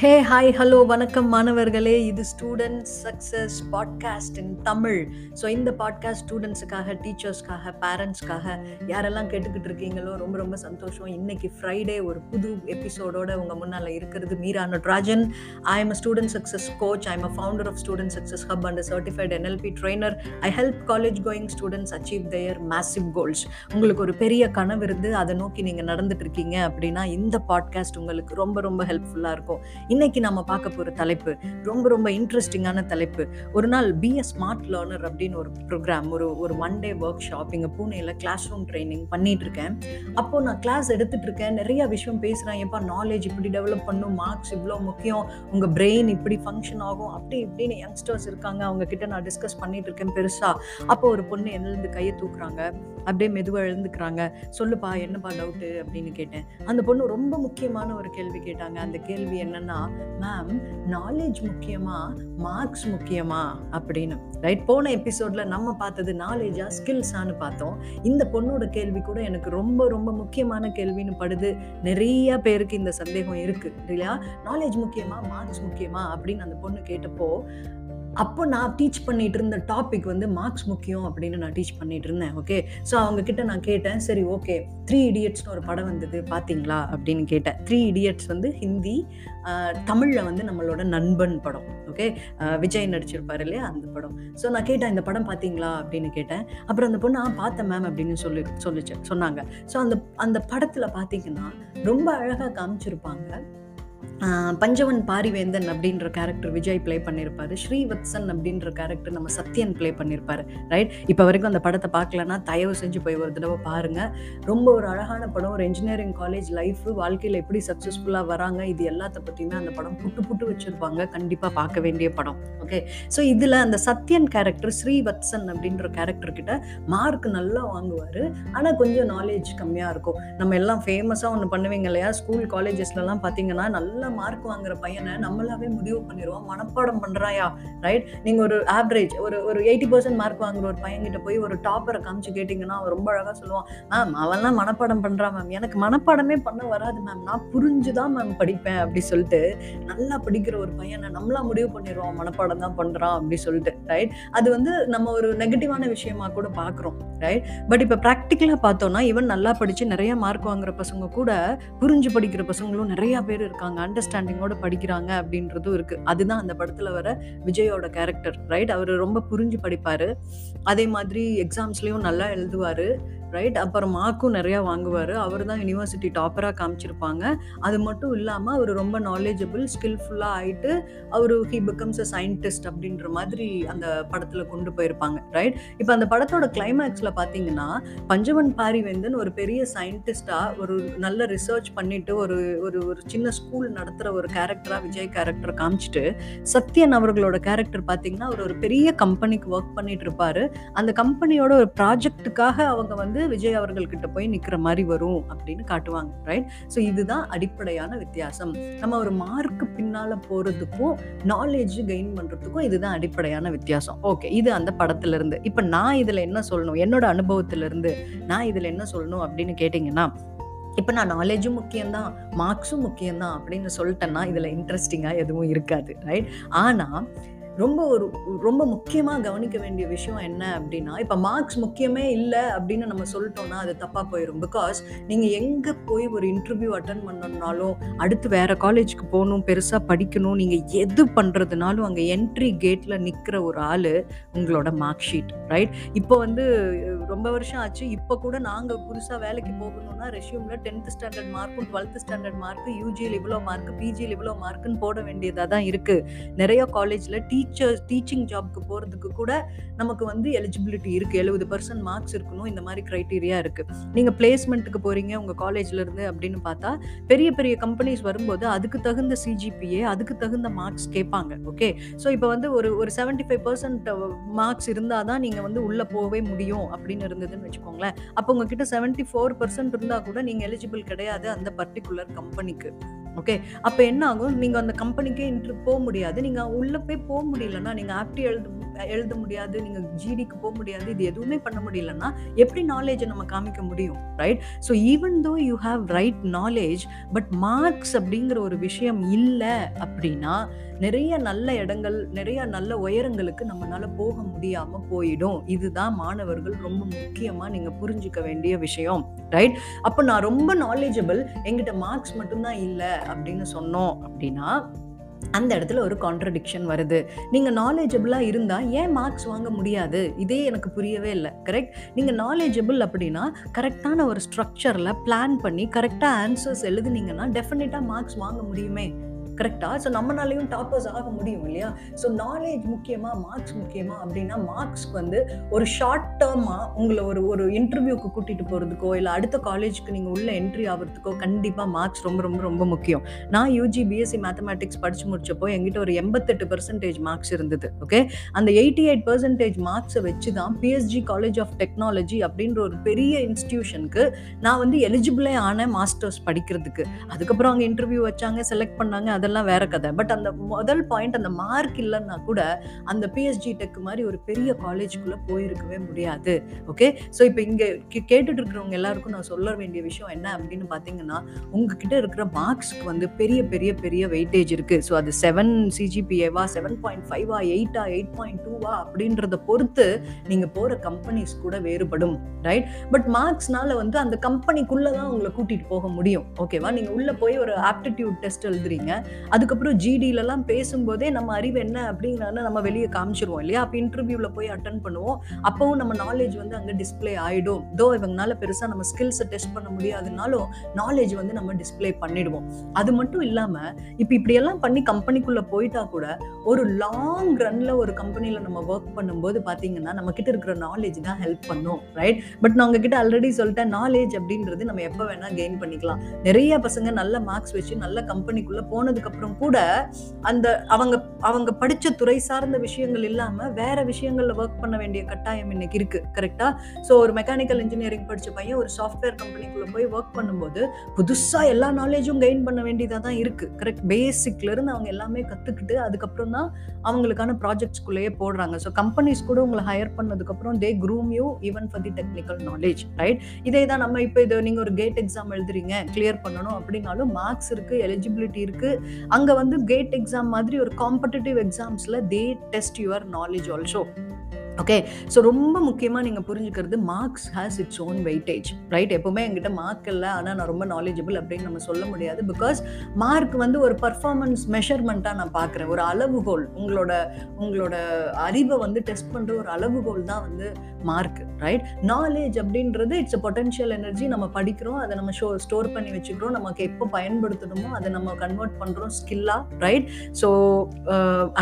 Hey hi hello வணக்கம் மாணவர்களே. இது student success podcast in Tamil. So இந்த பாட்காஸ்ட் ஸ்டூடெண்ட்ஸுக்காக டீச்சர்ஸ்க்காக பேரண்ட்ஸ்க்காக யாரெல்லாம் கேட்டுக்கிட்டு இருக்கீங்களோ ரொம்ப ரொம்ப சந்தோஷம். இன்னைக்கு ஃப்ரைடே ஒரு புது எபிசோடோட உங்கள் முன்னால் இருக்கிறது Meera Natarajan. I am a student success coach I am a founder of student success hub and certified NLP trainer I help college going students achieve their massive goals உங்களுக்கு ஒரு பெரிய கனவு இருந்து அதை நோக்கி நீங்கள் நடந்துட்டு இருக்கீங்க அப்படின்னா இந்த பாட்காஸ்ட் உங்களுக்கு ரொம்ப ரொம்ப ஹெல்ப்ஃபுல்லாக இருக்கும். இன்னைக்கு நம்ம பார்க்க போகிற தலைப்பு ரொம்ப ரொம்ப இன்ட்ரெஸ்டிங்கான தலைப்பு. ஒரு நாள் பி எ ஸ்மார்ட் லேர்னர் அப்படின்னு ஒரு ப்ரோக்ராம் ஒரு ஒரு ஒன் டே ஒர்க் ஷாப் இங்கே பூனேயில் கிளாஸ் ரூம் ட்ரைனிங் பண்ணிட்டு இருக்கேன் அப்போ நான் கிளாஸ் எடுத்துட்டு இருக்கேன் நிறைய விஷயம் பேசுகிறேன் எப்பா நாலேஜ் இப்படி டெவலப் பண்ணும்? மார்க்ஸ் இவ்வளோ முக்கியம். உங்கள் பிரெயின் இப்படி ஃபங்க்ஷன் ஆகும்? அப்படி இப்படின்னு யங்ஸ்டர்ஸ் இருக்காங்க. அவங்க கிட்ட நான் டிஸ்கஸ் பண்ணிட்டு இருக்கேன் பெருசாக அப்போ ஒரு பொண்ணு எழுந்து கையை தூக்குறாங்க. அப்படியே மெதுவாக எழுந்துக்கிறாங்க. சொல்லுப்பா என்னப்பா டவுட்டு அப்படின்னு கேட்டேன். அந்த பொண்ணு ரொம்ப முக்கியமான ஒரு கேள்வி கேட்டாங்க. அந்த கேள்வி என்னன்னா மேம் நாலேஜ் முக்கியமா? மார்க்ஸ் முக்கியமா? அப்படின்னு. ரைட் போன எபிசோட்ல நம்ம பார்த்தது நாலேஜா ஸ்கில்ஸான்னு பார்த்தோம். இந்த பொண்ணோட கேள்வி கூட எனக்கு ரொம்ப ரொம்ப முக்கியமான கேள்வின்னு படுது. நிறைய பேருக்கு இந்த சந்தேகம் இருக்கு. இல்லையா? நாலேஜ் முக்கியமா? மார்க்ஸ் முக்கியமா? அப்படின்னு அந்த பொண்ணு கேட்டப்போ அப்போ நான் டீச் பண்ணிட்டு இருந்த டாபிக் வந்து மார்க்ஸ் முக்கியம் அப்படின்னு நான் டீச் பண்ணிட்டு இருந்தேன் ஓகே ஸோ அவங்க கிட்ட நான் கேட்டேன் சரி ஓகே த்ரீ இடியட்ஸ்னு ஒரு படம் வந்தது பார்த்தீங்களா அப்படின்னு கேட்டேன். த்ரீ இடியட்ஸ் வந்து ஹிந்தி தமிழில் வந்து நம்மளோட நண்பன் படம் ஓகே விஜய் நடிச்சிருப்பார் இல்லையா அந்த படம். ஸோ நான் கேட்டேன் இந்த படம் பார்த்தீங்களா அப்படின்னு கேட்டேன். அப்புறம் அந்த பொண்ணு நான் பார்த்தேன் மேம் அப்படின்னு சொல்லி சொல்லிச்சு சொன்னாங்க. ஸோ அந்த அந்த படத்தில் பார்த்தீங்கன்னா ரொம்ப அழகாக காமிச்சிருப்பாங்க. பஞ்சவன் பாரிவேந்தன் அப்படின்ற கேரக்டர் விஜய் ப்ளே பண்ணியிருப்பார் ஸ்ரீவத்சன் அப்படின்ற கேரக்டர் நம்ம சத்யன் ப்ளே பண்ணியிருப்பாரு ரைட் இப்போ வரைக்கும் அந்த படத்தை பார்க்கலன்னா தயவு செஞ்சு போய் ஒரு தடவை பாருங்கள் ரொம்ப ஒரு அழகான படம். ஒரு இன்ஜினியரிங் காலேஜ் லைஃப் வாழ்க்கையில் எப்படி சக்ஸஸ்ஃபுல்லாக வராங்க இது எல்லாத்த பற்றியுமே அந்த படம் புட்டு புட்டு வச்சுருப்பாங்க. கண்டிப்பாக பார்க்க வேண்டிய படம். ஓகே ஸோ இதில் அந்த சத்யன் கேரக்டர் ஸ்ரீவத்சன் அப்படின்ற கேரக்டர் கிட்ட மார்க் நல்லா வாங்குவார். ஆனால் கொஞ்சம் நாலேஜ் கம்மியாக இருக்கும். நம்ம எல்லாம் ஃபேமஸாக ஒன்று பண்ணுவீங்க இல்லையா? ஸ்கூல் காலேஜஸ்லலாம் பார்த்தீங்கன்னா நல்ல மார்க் வாங்குற பையனை நம்மளாவே முடிவு பண்ணிடுவோம் மனப்பாடம் பண்ணுறாயா ரைட் நீங்கள் ஒரு ஆவரேஜ் ஒரு ஒரு எயிட்டி பர்சன்ட் மார்க் வாங்குற ஒரு பையன்கிட்ட போய் ஒரு டாப்பரை காமிச்சு கேட்டிங்கன்னா அவன் ரொம்ப அழகாக சொல்லுவான் மேம் அவன்லாம் மனப்பாடம் பண்ணுறான் மேம் எனக்கு மனப்பாடமே பண்ண வராது மேம் நான் புரிஞ்சுதான் மேம் படிப்பேன் அப்படி சொல்லிட்டு நல்லா படிக்கிற ஒரு பையனை நம்மளா முடிவு பண்ணிடுவோம் மனப்பாடம் தான் பண்ணுறான் அப்படி சொல்லிட்டு. ரைட் அது வந்து நம்ம ஒரு நெகட்டிவான விஷயமா கூட பார்க்குறோம் ரைட் பட் இப்போ ப்ராக்டிக்கலாக பார்த்தோம்னா இவன் நல்லா படித்து நிறைய மார்க் வாங்குற பசங்க கூட புரிஞ்சு படிக்கிற பசங்களும் நிறைய பேர் இருக்காங்க. அண்டர்ஸ்டாண்டிங்கோட படிக்கிறாங்க அப்படின்றதும் இருக்கு. அதுதான் அந்த படத்துல வர விஜயோட கேரக்டர் ரைட் அவர் ரொம்ப புரிஞ்சு படிப்பாரு. அதே மாதிரி எக்ஸாம்ஸ்லயும் நல்லா எழுதுவாரு. ரைட் அப்புறம் மார்க்கும் நிறையா வாங்குவார். அவர் தான் யூனிவர்சிட்டி டாப்பராக காமிச்சிருப்பாங்க. அது மட்டும் இல்லாமல் அவர் ரொம்ப நாலேஜபிள் ஸ்கில்ஃபுல்லாக ஆகிட்டு அவர் ஹி பிகம்ஸ் அ சயின்டிஸ்ட் அப்படின்ற மாதிரி அந்த படத்தில் கொண்டு போயிருப்பாங்க. ரைட் இப்போ அந்த படத்தோட கிளைமேக்ஸில் பார்த்தீங்கன்னா பஞ்சவன் பாரிவேந்தன் ஒரு பெரிய சயின்டிஸ்டாக ஒரு நல்ல ரிசர்ச் பண்ணிட்டு ஒரு ஒரு ஒரு சின்ன ஸ்கூல் நடத்துகிற ஒரு கேரக்டராக விஜய் கேரக்டர் காமிச்சிட்டு சத்யன் அவர்களோட கேரக்டர் பார்த்தீங்கன்னா அவர் ஒரு பெரிய கம்பெனிக்கு ஒர்க் பண்ணிட்டு இருப்பாரு. அந்த கம்பெனியோட ஒரு ப்ராஜெக்ட்டுக்காக அவங்க வந்து விஜய் அவர்கள்கிட்ட போய் நிற்கிற மாதிரி வரும் அப்படின்னு காட்டுவாங்க ரைட் ஸோ இதுதான் அடிப்படையான வித்தியாசம். நம்ம ஒரு மார்க்கு பின்னால் போகிறதுக்கும் நாலேஜ் கெயின் பண்ணுறதுக்கும் இதுதான் அடிப்படையான வித்தியாசம். ஓகே இது அந்த படத்துலேருந்து. இப்போ நான் இதில் என்ன சொல்லணும்? என்னோட அனுபவத்திலேருந்து நான் இதில் என்ன சொல்லணும் அப்படின்னு கேட்டிங்கன்னா இப்போ நான் நாலேஜும் முக்கியம்தான் மார்க்ஸும் முக்கியம்தான் அப்படின்னு சொல்லிட்டேன்னா இதில் இன்ட்ரெஸ்டிங்காக எதுவும் இருக்காது ரைட் ஆனால் ரொம்ப ஒரு ரொம்ப முக்கியமாக கவனிக்க வேண்டிய விஷயம் என்ன அப்படின்னா இப்போ மார்க்ஸ் முக்கியமே இல்லை அப்படின்னு நம்ம சொல்லிட்டோம்னா அது தப்பாக போயிடும் பிகாஸ் நீங்கள் எங்கே போய் ஒரு இன்டர்வியூ அட்டன் பண்ணணும்னாலும் அடுத்து வேறு காலேஜுக்கு போகணும் பெருசாக படிக்கணும் நீங்கள் எது பண்ணுறதுனாலும் அங்கே என்ட்ரி கேட்டில் நிற்கிற ஒரு ஆள் உங்களோட மார்க் ஷீட் ரைட் இப்போ வந்து ரொம்ப வருஷம் ஆச்சு. இப்போ கூட நாங்கள் புதுசாக வேலைக்கு போகணும்னா ரெஷ்யூமில் டென்த்து ஸ்டாண்டர்ட் மார்க்கும் டுவெல்த்து ஸ்டாண்டர்ட் மார்க்கு யூஜியில் இவ்வளோ மார்க்கு பிஜியில் இவ்வளோ மார்க்குன்னு போட வேண்டியதாக தான் இருக்குது நிறைய காலேஜில் டீச்சர் டீச்சிங் ஜாப்க்கு போகிறதுக்கு கூட நமக்கு வந்து எலிஜிபிலிட்டி இருக்குது எழுபது பர்சன்ட் மார்க்ஸ் இருக்கணும். இந்த மாதிரி க்ரைட்டீரியா இருக்குது நீங்கள் பிளேஸ்மெண்ட்டுக்கு போகிறீங்க உங்கள் காலேஜ்லேருந்து அப்படின்னு பார்த்தா பெரிய பெரிய கம்பெனிஸ் வரும்போது அதுக்கு தகுந்த சிஜிபிஏ அதுக்கு தகுந்த மார்க்ஸ் கேட்பாங்க. ஓகே ஸோ இப்போ வந்து ஒரு ஒரு செவன்ட்டி ஃபைவ் பர்சன்ட் மார்க்ஸ் இருந்தால் தான் நீங்கள் வந்து உள்ளே போகவே முடியும் அப்படின்னு இருந்ததுன்னு வச்சுக்கோங்களேன். அப்போ உங்ககிட்ட செவன்ட்டி ஃபோர் பர்சன்ட் இருந்தால் கூட நீங்கள் எலிஜிபிள் கிடையாது அந்த பர்டிகுலர் கம்பெனிக்கு ஓகே அப்போ என்ன ஆகும் நீங்கள் அந்த கம்பெனிக்கே இன்ட்ரு போக முடியாது. நீங்கள் உள்ளே போய் போக முடியலன்னா நீங்கள் ஆப்டி எழுத எழுத முடியாது நீங்கள் ஜிடிக்கு போக முடியாது இது எதுவுமே பண்ண முடியலன்னா எப்படி நாலேஜை நம்ம காமிக்க முடியும்? Right so even though you have right knowledge but marks அப்படிங்கிற ஒரு விஷயம் இல்லை அப்படின்னா நிறைய நல்ல இடங்கள் நிறைய நல்ல உயரங்களுக்கு நம்மளால போக முடியாம போயிடும். இதுதான் மாணவர்கள் ரொம்ப முக்கியமா நீங்க புரிஞ்சுக்க வேண்டிய விஷயம். ரைட் அப்போ நான் ரொம்ப நாலேஜபிள் எங்கிட்ட மார்க்ஸ் மட்டும்தான் இல்லை அப்படின்னு சொன்னோம் அப்படின்னா அந்த இடத்துல ஒரு கான்ட்ரடிக்ஷன் வருது. நீங்கள் நாலேஜபிளாக இருந்தால் ஏன் மார்க்ஸ் வாங்க முடியாது? இதே எனக்கு புரியவே இல்லை. கரெக்ட் நீங்கள் நாலேஜபிள் அப்படின்னா கரெக்டான ஒரு ஸ்ட்ரக்சரில் பிளான் பண்ணி கரெக்டாக ஆன்சர்ஸ் எழுதுனீங்கன்னா டெஃபினட்டாக மார்க்ஸ் வாங்க முடியுமே. கரெக்டாக ஸோ நம்மளாலையும் டாப்பர்ஸ் ஆக முடியும் இல்லையா? ஸோ நாலேஜ் முக்கியமாக மார்க்ஸ் முக்கியமாக அப்படின்னா மார்க்ஸ்க்கு வந்து ஒரு ஷார்ட் டேர்மாக உங்களை ஒரு ஒரு இன்டர்வியூக்கு கூட்டிகிட்டு போகிறதுக்கோ இல்லை அடுத்த காலேஜுக்கு நீங்கள் உள்ள என்ட்ரி ஆகிறதுக்கோ கண்டிப்பாக மார்க்ஸ் ரொம்ப ரொம்ப ரொம்ப முக்கியம். நான் யூஜி பிஎஸ்சி மேத்தமேட்டிக்ஸ் படித்து முடிச்சப்போ எங்கிட்ட ஒரு எண்பத்தெட்டு பர்சன்டேஜ் மார்க்ஸ் இருந்தது ஓகே அந்த எயிட்டி எயிட் பர்சன்டேஜ் மார்க்ஸை வச்சு தான் பிஎஸ்ஜி காலேஜ் ஆஃப் டெக்னாலஜி அப்படின்ற ஒரு பெரிய இன்ஸ்டியூஷனுக்கு நான் வந்து எலிஜிபிளே ஆன மாஸ்டர்ஸ் படிக்கிறதுக்கு. அதுக்கப்புறம் அவங்க இன்டர்வியூ வச்சாங்க செலக்ட் பண்ணாங்க அதெல்லாம் வேற கதை. பட் அந்த முதல் பாயிண்ட் அந்த மார்க் இல்லைன்னா கூட அந்த பிஎஸ்ஜி டெக் மாதிரி ஒரு பெரிய காலேஜ்குள்ளே போயிருக்கவே முடியாது. ஓகே ஸோ இப்போ இங்கே கேட்டுட்டு இருக்கிறவங்க எல்லாருக்கும் நான் சொல்ல வேண்டிய விஷயம் என்ன அப்படின்னு பார்த்தீங்கன்னா உங்ககிட்ட இருக்கிற மார்க்ஸ்க்கு வந்து பெரிய பெரிய பெரிய வெயிட்டேஜ் இருக்கு. ஸோ அது செவன் சிஜிபிஏவா செவன் பாயிண்ட் ஃபைவா எயிட்டா எயிட் பாயிண்ட் டூவா அப்படின்றத பொறுத்து நீங்கள் போகிற கம்பெனிஸ் கூட வேறுபடும். ரைட் பட் மார்க்ஸ்னால வந்து அந்த கம்பெனிக்குள்ளே தான் உங்களை கூட்டிகிட்டு போக முடியும். ஓகேவா நீங்கள் உள்ளே போய் ஒரு ஆப்டிடியூட் டெஸ்ட் எழுதுறீங்க. அதுக்கப்புறம் ஜிடிலலாம் பேசும்போதே நம்ம அறிவு என்ன அப்படிங்கிறத நம்ம வெளியே காமிச்சிருவோம் இல்லையா? அப்போ இன்டர்வியூவில் போய் அட்டன் பண்ணுவோம். அப்போவும் நம்ம நாலேஜ் வந்து அங்கே டிஸ்பிளே ஆகிடும் தோ இவங்கனால பெருசாக நம்ம ஸ்கில்ஸை டெஸ்ட் பண்ண முடியாதுனாலும் நாலேஜ் வந்து நம்ம டிஸ்பிளே பண்ணிடுவோம். அது மட்டும் இல்லாமல் இப்போ இப்படியெல்லாம் பண்ணி கம்பெனிக்குள்ளே போயிட்டா கூட ஒரு லாங் ரன்ல ஒரு கம்பெனியில் நம்ம ஒர்க் பண்ணும்போது பார்த்தீங்கன்னா நம்ம கிட்ட இருக்கிற நாலேஜ் தான் ஹெல்ப் பண்ணும் ரைட் பட் நான் உங்ககிட்ட ஆல்ரெடி சொல்லிட்டேன் நாலேஜ் அப்படின்றது நம்ம எப்போ வேணா கெயின் பண்ணிக்கலாம். நிறைய பசங்க நல்ல மார்க்ஸ் வச்சு நல்ல கம்பெனிக்குள்ள போனதுக்கு அப்புறம் கூட அந்த அவங்க அவங்க படிச்ச துறை சார்ந்த விஷயங்கள் இல்லாம வேற விஷயங்கள்ல ஒர்க் பண்ண வேண்டிய கட்டாயம் இன்னைக்கு இருக்கு கரெக்டா ஸோ ஒரு மெக்கானிக்கல் இன்ஜினியரிங் படிச்ச பையன் ஒரு சாஃப்ட்வேர் கம்பெனிக்குள்ள போய் ஒர்க் பண்ணும்போது புதுசா எல்லா நாலேஜும் கெயின் பண்ண வேண்டியதா தான் இருக்கு கரெக்ட் பேசிக்ல இருந்து அவங்க எல்லாமே கத்துக்கிட்டு அதுக்கப்புறம் தான் அவங்களுக்கான ப்ராஜெக்ட்ஸ்குள்ளேயே போடுறாங்க. ஸோ கம்பெனிஸ் கூட உங்களை ஹையர் பண்ணதுக்கப்புறம் they groom you even for the technical knowledge right இதே தான் நம்ம இப்போ இது நீங்கள் ஒரு கேட் எக்ஸாம் எழுதுறீங்க கிளியர் பண்ணணும் அப்படின்னாலும் மார்க்ஸ் இருக்கு எலிஜிபிலிட்டி இருக்கு. அங்கே வந்து கேட் எக்ஸாம் மாதிரி ஒரு competitive எக்ஸாம்ஸில் they test your knowledge also okay so ரொம்ப முக்கியமாக நீங்கள் புரிஞ்சுக்கிறது marks has its own weightage right எப்போவுமே என்கிட்ட மார்க் இல்லை ஆனால் நான் ரொம்ப நாலேஜபிள் அப்படின்னு நம்ம சொல்ல முடியாது. பிகாஸ் மார்க் வந்து ஒரு பர்ஃபார்மன்ஸ் மெஷர்மெண்ட்டாக நான் பார்க்குறேன். ஒரு அளவுகோல் உங்களோட உங்களோட அறிவை வந்து டெஸ்ட் பண்ணுற ஒரு அளவுகோல் தான் வந்து மார்க் ரைட் நாலேஜ் அப்படின்றது இட்ஸ் அ பொட்டன்ஷியல் எனர்ஜி நம்ம படிக்கிறோம் அதை நம்ம ஷோ ஸ்டோர் பண்ணி வச்சுக்கிறோம் நமக்கு எப்போ பயன்படுத்தணுமோ அதை நம்ம கன்வெர்ட் பண்ணுறோம் ஸ்கில்லாக ரைட் ஸோ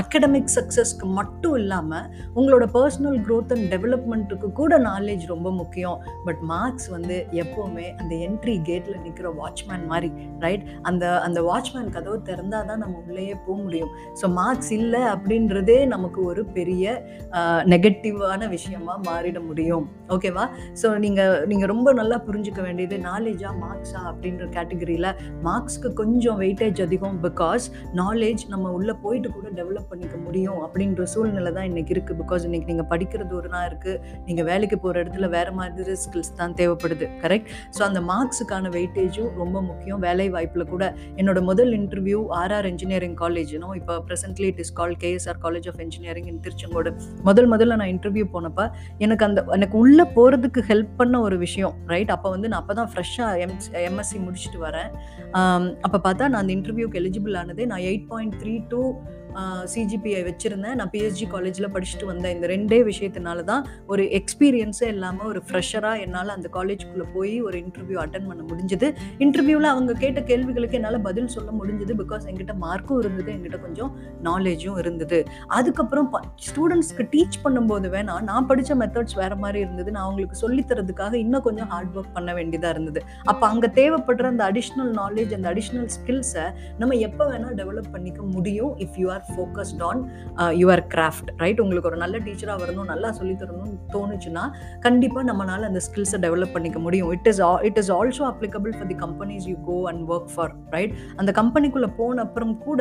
அகடமிக் சக்ஸஸ்க்கு மட்டும் இல்லாமல் உங்களோட பர்சனல் க்ரோத் அண்ட் டெவலப்மெண்ட்டுக்கு கூட நாலேஜ் ரொம்ப முக்கியம். பட் மார்க்ஸ் வந்து எப்போவுமே அந்த என்ட்ரி கேட்டில் நிற்கிற வாட்ச்மேன் மாதிரி ரைட் அந்த அந்த வாட்ச்மேன் கதவு திறந்தால் தான் நம்ம உள்ளேயே போக முடியும். ஸோ மார்க்ஸ் இல்லை அப்படின்றதே நமக்கு ஒரு பெரிய நெகட்டிவான விஷயமா மாறிட முடியும். ஓகேவா ஸோ நீங்கள் நீங்கள் ரொம்ப நல்லா புரிஞ்சுக்க வேண்டியது நாலேஜா மார்க்ஸா அப்படின்ற கேட்டகரியில் மார்க்ஸ்க்கு கொஞ்சம் வெயிட்டேஜ் அதிகம் பிகாஸ் நாலேஜ் நம்ம உள்ளே போயிட்டு கூட டெவலப் பண்ணிக்க முடியும் அப்படின்ற சூழ்நிலை தான் இன்னைக்கு இருக்குது பிகாஸ் இன்னைக்கு நீங்கள் படிக்கிறது ஒரு நாள் இருக்குது நீங்கள் வேலைக்கு போகிற இடத்துல வேறு மாதிரி ஸ்கில்ஸ் தான் தேவைப்படுது. கரெக்ட் ஸோ அந்த மார்க்ஸுக்கான வெயிட்டேஜும் ரொம்ப முக்கியம். வேலை வாய்ப்பில் கூட என்னோட முதல் இன்டர்வியூ ஆர்ஆர் இன்ஜினியரிங் காலேஜ் இப்போ presently it is call KSR college of engineering in Tiruchengode முதல் முதல்ல நான் இன்டர்வியூ போனப்போ எனக்கு அந்த எனக்கு உள்ளே போகிறதுக்கு ஹெல்ப் பண்ண ஒரு விஷயம் ரைட் அப்போ வந்து நான் அப்போ தான் ஃப்ரெஷ்ஷாக எம் எம்எஸ்சி முடிச்சுட்டு வரேன். அப்போ பார்த்தா நான் அந்த இன்டர்வியூக்கு எலிஜிபிள் ஆனதே நான் eight point three two CGPI வச்சுருந்தேன். நான் பிஎஸ்ஜி காலேஜில் படிச்சுட்டு வந்தேன். இந்த ரெண்டே விஷயத்தினால தான் ஒரு எக்ஸ்பீரியன்ஸே இல்லாமல் ஒரு ஃப்ரெஷராக என்னால் அந்த காலேஜ்குள்ளே போய் ஒரு இன்டர்வியூ அட்டன் பண்ண முடிஞ்சது. இன்டர்வியூவில் அவங்க கேட்ட கேள்விகளுக்கு என்னால் பதில் சொல்ல முடிஞ்சது பிகாஸ் எங்கிட்ட மார்க்கும் இருந்தது எங்கிட்ட கொஞ்சம் நாலேஜும் இருந்தது. அதுக்கப்புறம் ஸ்டூடெண்ட்ஸ்க்கு டீச் பண்ணும்போது வேணா நான் படித்த மெத்தட்ஸ் வேறு மாதிரி இருந்தது. நான் அவங்களுக்கு சொல்லித்தரதுக்காக இன்னும் கொஞ்சம் ஹார்ட் ஒர்க் பண்ண வேண்டியதாக இருந்தது. அப்போ அங்கே தேவைப்படுற அந்த அடிஷ்னல் நாலேஜ் அந்த அடிஷ்னல் ஸ்கில்ஸை நம்ம எப்போ வேணால் டெவலப் பண்ணிக்க முடியும். If you are focused on your craft right உங்களுக்கு ஒரு நல்ல டீச்சராக வரணும் நல்லா சொல்லி தரணும்னு தோணுச்சுன்னா கண்டிப்பாக நம்மளால் அந்த ஸ்கில்ஸை டெவலப் பண்ணிக்க முடியும். It is it is also applicable for the companies you go and work for right அந்த கம்பெனிக்குள்ளே போன அப்புறம் கூட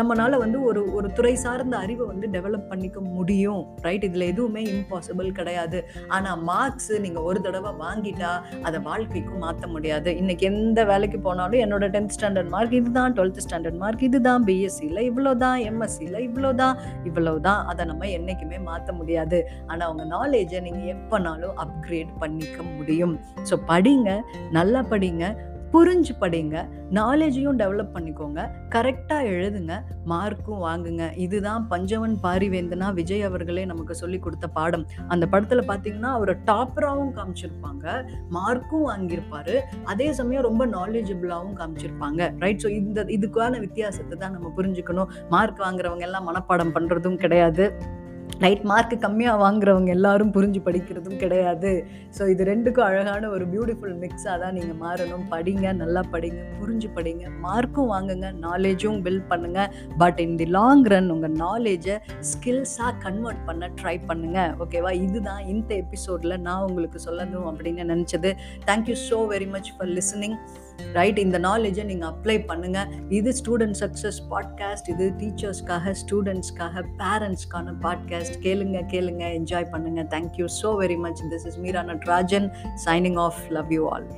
நம்மளால் வந்து ஒரு ஒரு துறை சார்ந்த அறிவை வந்து டெவலப் பண்ணிக்க முடியும் ரைட் இதில் எதுவுமே இம்பாசிபிள் கிடையாது. ஆனால் மார்க்ஸ் நீங்கள் ஒரு தடவை வாங்கிட்டா அதை வாழ்க்கைக்கும் மாற்ற முடியாது. இன்னைக்கு எந்த வேலைக்கு போனாலும் என்னோட டென்த் ஸ்டாண்டர்ட் மார்க் இதுதான் டுவெல்த் ஸ்டாண்டர்ட் மார்க் இதுதான் பிஎஸ்சியில் இவ்வளோ தான் எம்எஸ்சியில் இவ்வளோ தான் இவ்வளோ தான் அதை நம்ம என்றைக்குமே மாற்ற முடியாது. ஆனால் அவங்க நாலேஜை நீங்கள் எப்போனாலும் அப்கிரேட் பண்ணிக்க முடியும். ஸோ படிங்க நல்லா படிங்க. புரிஞ்சு படிங்க நாலேஜையும் டெவலப் பண்ணிக்கோங்க கரெக்டாக எழுதுங்க மார்க்கும் வாங்குங்க. இதுதான் பஞ்சவன் பாரிவேந்தனா விஜய் அவர்களே நமக்கு சொல்லி கொடுத்த பாடம். அந்த படத்தில் பார்த்தீங்கன்னா அவரை டாப்பராகவும் காமிச்சிருப்பாங்க மார்க்கும் வாங்கியிருப்பாரு. அதே சமயம் ரொம்ப நாலேஜபிளாகவும் காமிச்சிருப்பாங்க. ரைட் ஸோ இந்த இதுக்கான வித்தியாசத்தை தான் நம்ம புரிஞ்சுக்கணும். மார்க் வாங்குறவங்க எல்லாம் மனப்பாடம் பண்ணுறதும் கிடையாது. ரைட் மார்க் கம்மியாக வாங்குறவங்க எல்லாரும் புரிஞ்சு படிக்கிறதும் கிடையாது. ஸோ இது ரெண்டுக்கும் அழகான ஒரு பியூட்டிஃபுல் மிக்ஸாக தான் நீங்கள் மாறணும். படிங்க நல்லா படிங்க புரிஞ்சு படிங்க. மார்க்கும் வாங்குங்க நாலேஜும் பில்ட் பண்ணுங்கள் but in the long run உங்கள் நாலேஜை ஸ்கில்ஸாக கன்வெர்ட் பண்ண ட்ரை பண்ணுங்கள் ஓகேவா இதுதான் இந்த எபிசோடில் நான் உங்களுக்கு சொல்லணும் அப்படின்னு நினச்சது. Thank you so very much for listening right இந்த நாலேஜை நீங்கள் அப்ளை பண்ணுங்கள் இது ஸ்டூடெண்ட் சக்ஸஸ் பாட்காஸ்ட் இது டீச்சர்ஸ்க்காக ஸ்டூடெண்ட்ஸ்க்காக பேரண்ட்ஸ்க்கான பாட்காஸ்ட் கேளுங்க கேளுங்க. என்ஜாய் பண்ணுங்கள் thank you so very much this is Meera Natarajan signing off love you all